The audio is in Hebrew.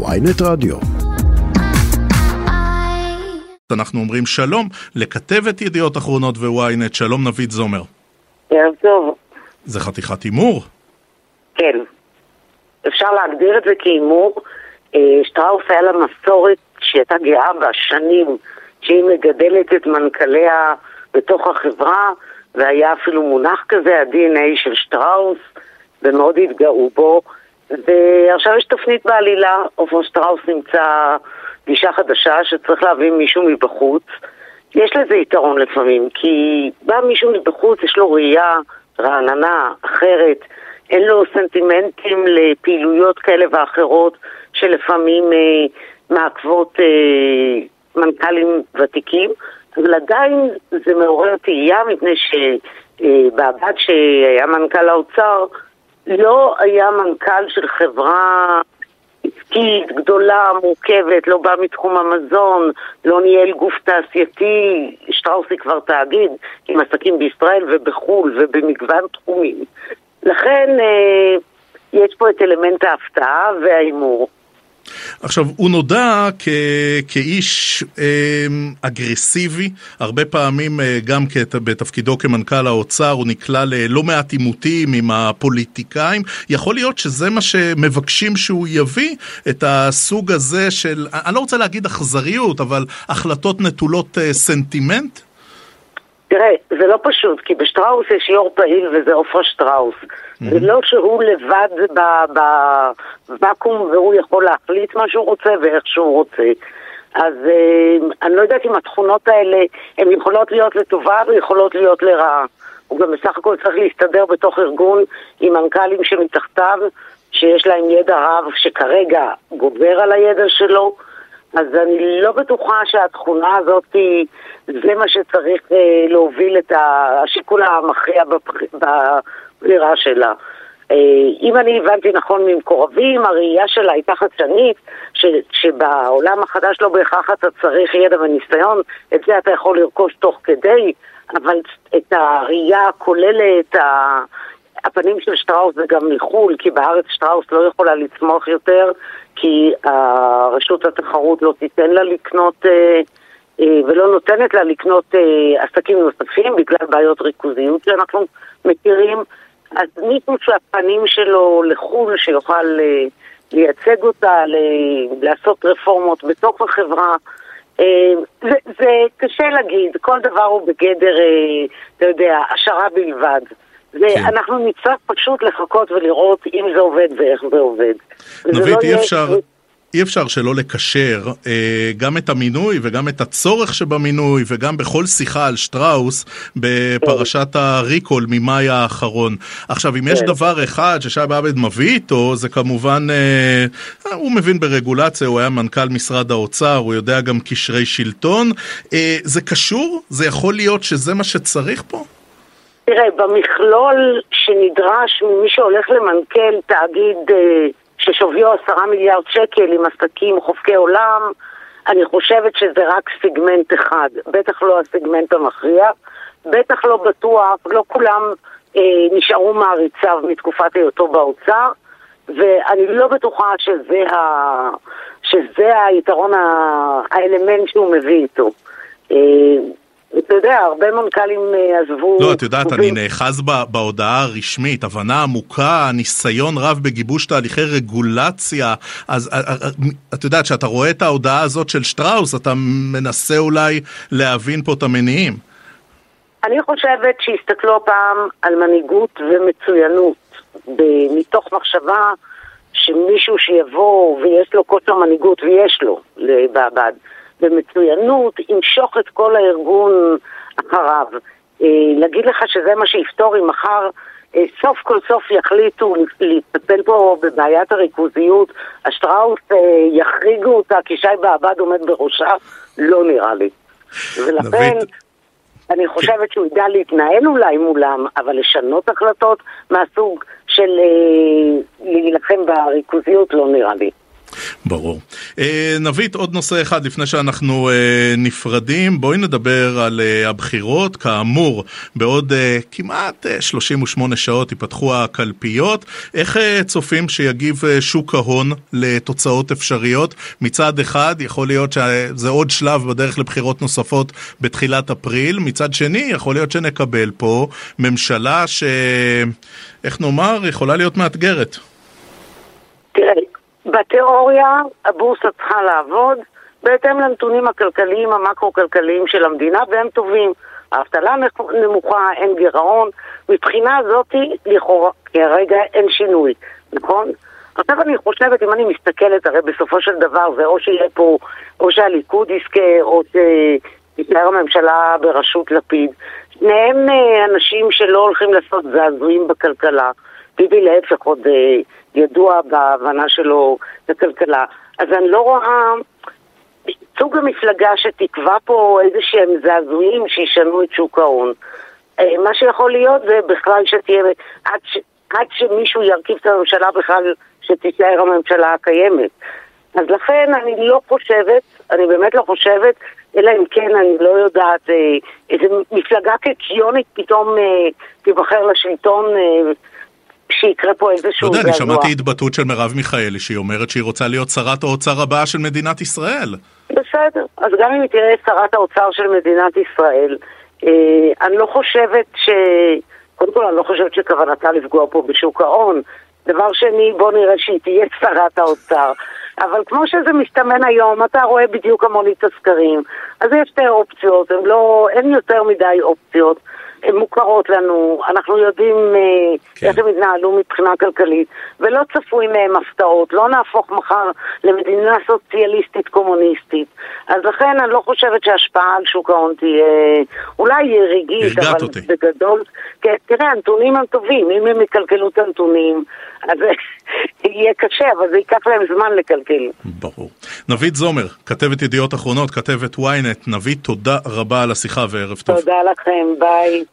ויינט רדיו. אנחנו אומרים שלום לכתבת ידיעות אחרונות וויינט, שלום נבית זומר. ערב טוב. זה חתיכת הימור. כן. אפשר להגדיר את זה כהימור. אה, שטראוס היה לה מסורת שהייתה גאה בה שנים, שהיא מגדלת את מנכ"ליה בתוך החברה, והיה אפילו מונח כזה, ה-DNA של שטראוס, ומאוד התגאו בו. ועכשיו יש תפנית בעלילה, אופן שטראוס נמצא גישה חדשה שצריך להביא מישהו מבחוץ. יש לזה יתרון לפעמים, כי בא מישהו מבחוץ, יש לו ראייה רעננה, אחרת, אין לו סנטימנטים לפעילויות כאלה ואחרות שלפעמים אה, מעכבות אה, מנכ"לים ותיקים, אבל עדיין זה מעורר תהייה מפני שבעבד אה, שהיה מנכ"ל האוצר לא היה מנכ"ל של חברה עסקית גדולה, מורכבת, לא בא מתחום המזון, לא ניהל גוף תעשייתי, שטראוס היא כבר תאגיד עם עסקים בישראל ובחו"ל ובמגוון תחומים. לכן אה, יש פה את אלמנט ההפתעה וההימור. עכשיו, הוא נודע כ- כאיש אה, אגרסיבי, הרבה פעמים אה, גם כת- בתפקידו כמנכ"ל האוצר הוא נקלע ללא מעט עימותים עם הפוליטיקאים. יכול להיות שזה מה שמבקשים שהוא יביא, את הסוג הזה של, אני לא רוצה להגיד אכזריות, אבל החלטות נטולות אה, סנטימנט? תראה, זה לא פשוט, כי בשטראוס יש יו"ר פעיל וזה עופרה שטראוס. זה לא שהוא לבד בוואקום והוא יכול להחליט מה שהוא רוצה ואיך שהוא רוצה. אז אה, אני לא יודעת אם התכונות האלה, הן יכולות להיות לטובה ויכולות להיות לרעה. הוא גם בסך הכל צריך להסתדר בתוך ארגון עם מנכ"לים שמתחתיו, שיש להם ידע רב שכרגע גובר על הידע שלו. אז אני לא בטוחה שהתכונה הזאת היא, זה מה שצריך אה, להוביל את השיקול המכריע בבחירה שלה. אה, אם אני הבנתי נכון ממקורבים, הראייה שלה הייתה חדשנית, שבעולם החדש לא בהכרח אתה צריך ידע וניסיון, את זה אתה יכול לרכוש תוך כדי, אבל את הראייה הכוללת, הפנים של שטראוס זה גם מחו"ל, כי בארץ שטראוס לא יכולה לצמוח יותר, כי רשות התחרות לא תיתן לה לקנות אה, אה, ולא נותנת לה לקנות עסקים נוספים בגלל בעיות ריכוזיות שאנחנו מכירים. אז מישהו שהפנים שלו לחו"ל, שיוכל לייצג אותה, לעשות רפורמות בתוך החברה, זה, זה קשה להגיד, כל דבר הוא בגדר, אתה יודע, השערה בלבד. ואנחנו כן. נצטרך פשוט לחכות ולראות אם זה עובד ואיך זה עובד. נבית, לא אי אפשר... אי אפשר שלא לקשר אה, גם את המינוי וגם את הצורך שבמינוי וגם בכל שיחה על שטראוס בפרשת הריקול ממאי האחרון. עכשיו, אם יש כן. דבר אחד ששי עבד מביא איתו, זה כמובן, אה, הוא מבין ברגולציה, הוא היה מנכ"ל משרד האוצר, הוא יודע גם קשרי שלטון. אה, זה קשור? זה יכול להיות שזה מה שצריך פה? תראה, במכלול שנדרש ממי שהולך למנכ"ל תאגיד אה, ששוויו עשרה מיליארד שקל עם עסקים חופקי עולם, אני חושבת שזה רק סגמנט אחד, בטח לא הסגמנט המכריע, בטח לא בטוח, לא כולם אה, נשארו מעריציו מתקופת היותו באוצר, ואני לא בטוחה שזה, ה... שזה היתרון, ה... האלמנט שהוא מביא איתו. אה, אתה יודע, הרבה מנכ"לים אה, עזבו... לא, את יודעת, אני נאחז בהודעה הרשמית, הבנה עמוקה, ניסיון רב בגיבוש תהליכי רגולציה. אז אה, אה, את יודעת, כשאתה רואה את ההודעה הזאת של שטראוס, אתה מנסה אולי להבין פה את המניעים. אני חושבת שהסתכלו פעם על מנהיגות ומצוינות, מתוך מחשבה שמישהו שיבוא ויש לו כושר מנהיגות, ויש לו, לבעבד. ומצוינות ימשוך את כל הארגון אחריו. אה, להגיד לך שזה מה שיפתור אם מחר אה, סוף כל סוף יחליטו לטפל פה בבעיית הריכוזיות, השטראוס אה, יחריגו אותה כי שי בעבד עומד בראשה, לא נראה לי. ולכן... אני חושבת שהוא ידע להתנהל אולי מולם, אבל לשנות החלטות מהסוג של להילחם בריכוזיות לא נראה לי. ברור. אה, נביט עוד נושא אחד לפני שאנחנו אה, נפרדים. בואי נדבר על אה, הבחירות. כאמור, בעוד כמעט 38 שעות ייפתחו הקלפיות. איך צופים שיגיב שוק ההון לתוצאות אפשריות? מצד אחד, יכול להיות שזה עוד שלב בדרך לבחירות נוספות בתחילת אפריל. מצד שני, יכול להיות שנקבל פה ממשלה ש... איך נאמר, יכולה להיות מאתגרת. בתיאוריה הבורסה צריכה לעבוד בהתאם לנתונים הכלכליים, המקרו-כלכליים של המדינה, והם טובים. האבטלה נמוכה, אין גירעון. מבחינה הזאת, לכאורה, כרגע אין שינוי, נכון? עכשיו אני חושבת, אם אני מסתכלת, הרי בסופו של דבר זה או שיהיה פה, או שהליכוד יזכה, או שתתאר הממשלה בראשות לפיד. שניהם אה, אנשים שלא הולכים לעשות זעזועים בכלכלה. ביבי להפך עוד אה, ידוע בהבנה שלו לכלכלה. אז אני לא רואה סוג המפלגה שתקבע פה איזה שהם זעזועים שישנו את שוק ההון. אה, מה שיכול להיות זה בכלל שתהיה, עד, ש, עד שמישהו ירכיב את הממשלה בכלל, שתישאר הממשלה הקיימת. אז לכן אני לא חושבת, אני באמת לא חושבת, אלא אם כן אני לא יודעת, אה, איזה מפלגה קקיונית פתאום אה, תיבחר לשלטון שיקרה פה איזשהו געגוע. לא יודע, אני שמעתי התבטאות של מרב מיכאלי שהיא אומרת שהיא רוצה להיות שרת האוצר הבאה של מדינת ישראל. בסדר, אז גם אם היא תראה שרת האוצר של מדינת ישראל, אה, אני לא חושבת ש... קודם כל, אני לא חושבת שכוונתה לפגוע פה בשוק ההון. דבר שני, בוא נראה שהיא תהיה שרת האוצר. אבל כמו שזה מסתמן היום, אתה רואה בדיוק כמוני את הסקרים. אז יש שתי אופציות, לא, אין יותר מדי אופציות. הן מוכרות לנו, אנחנו יודעים אה, כן. איך הם התנהלו מבחינה כלכלית, ולא צפוי מהם הפתעות, לא נהפוך מחר למדינה סוציאליסטית קומוניסטית. אז לכן אני לא חושבת שההשפעה על שוק ההון תהיה, אולי רגעית, אבל אותי. בגדול, כן, תראה, הנתונים הם טובים, אם הם יקלקלו את הנתונים, אז יהיה קשה, אבל זה ייקח להם זמן לקלקל. ברור. נבית זומר, כתבת ידיעות אחרונות, כתבת ynet, נבית, תודה רבה על השיחה וערב טוב. תודה לכם, ביי.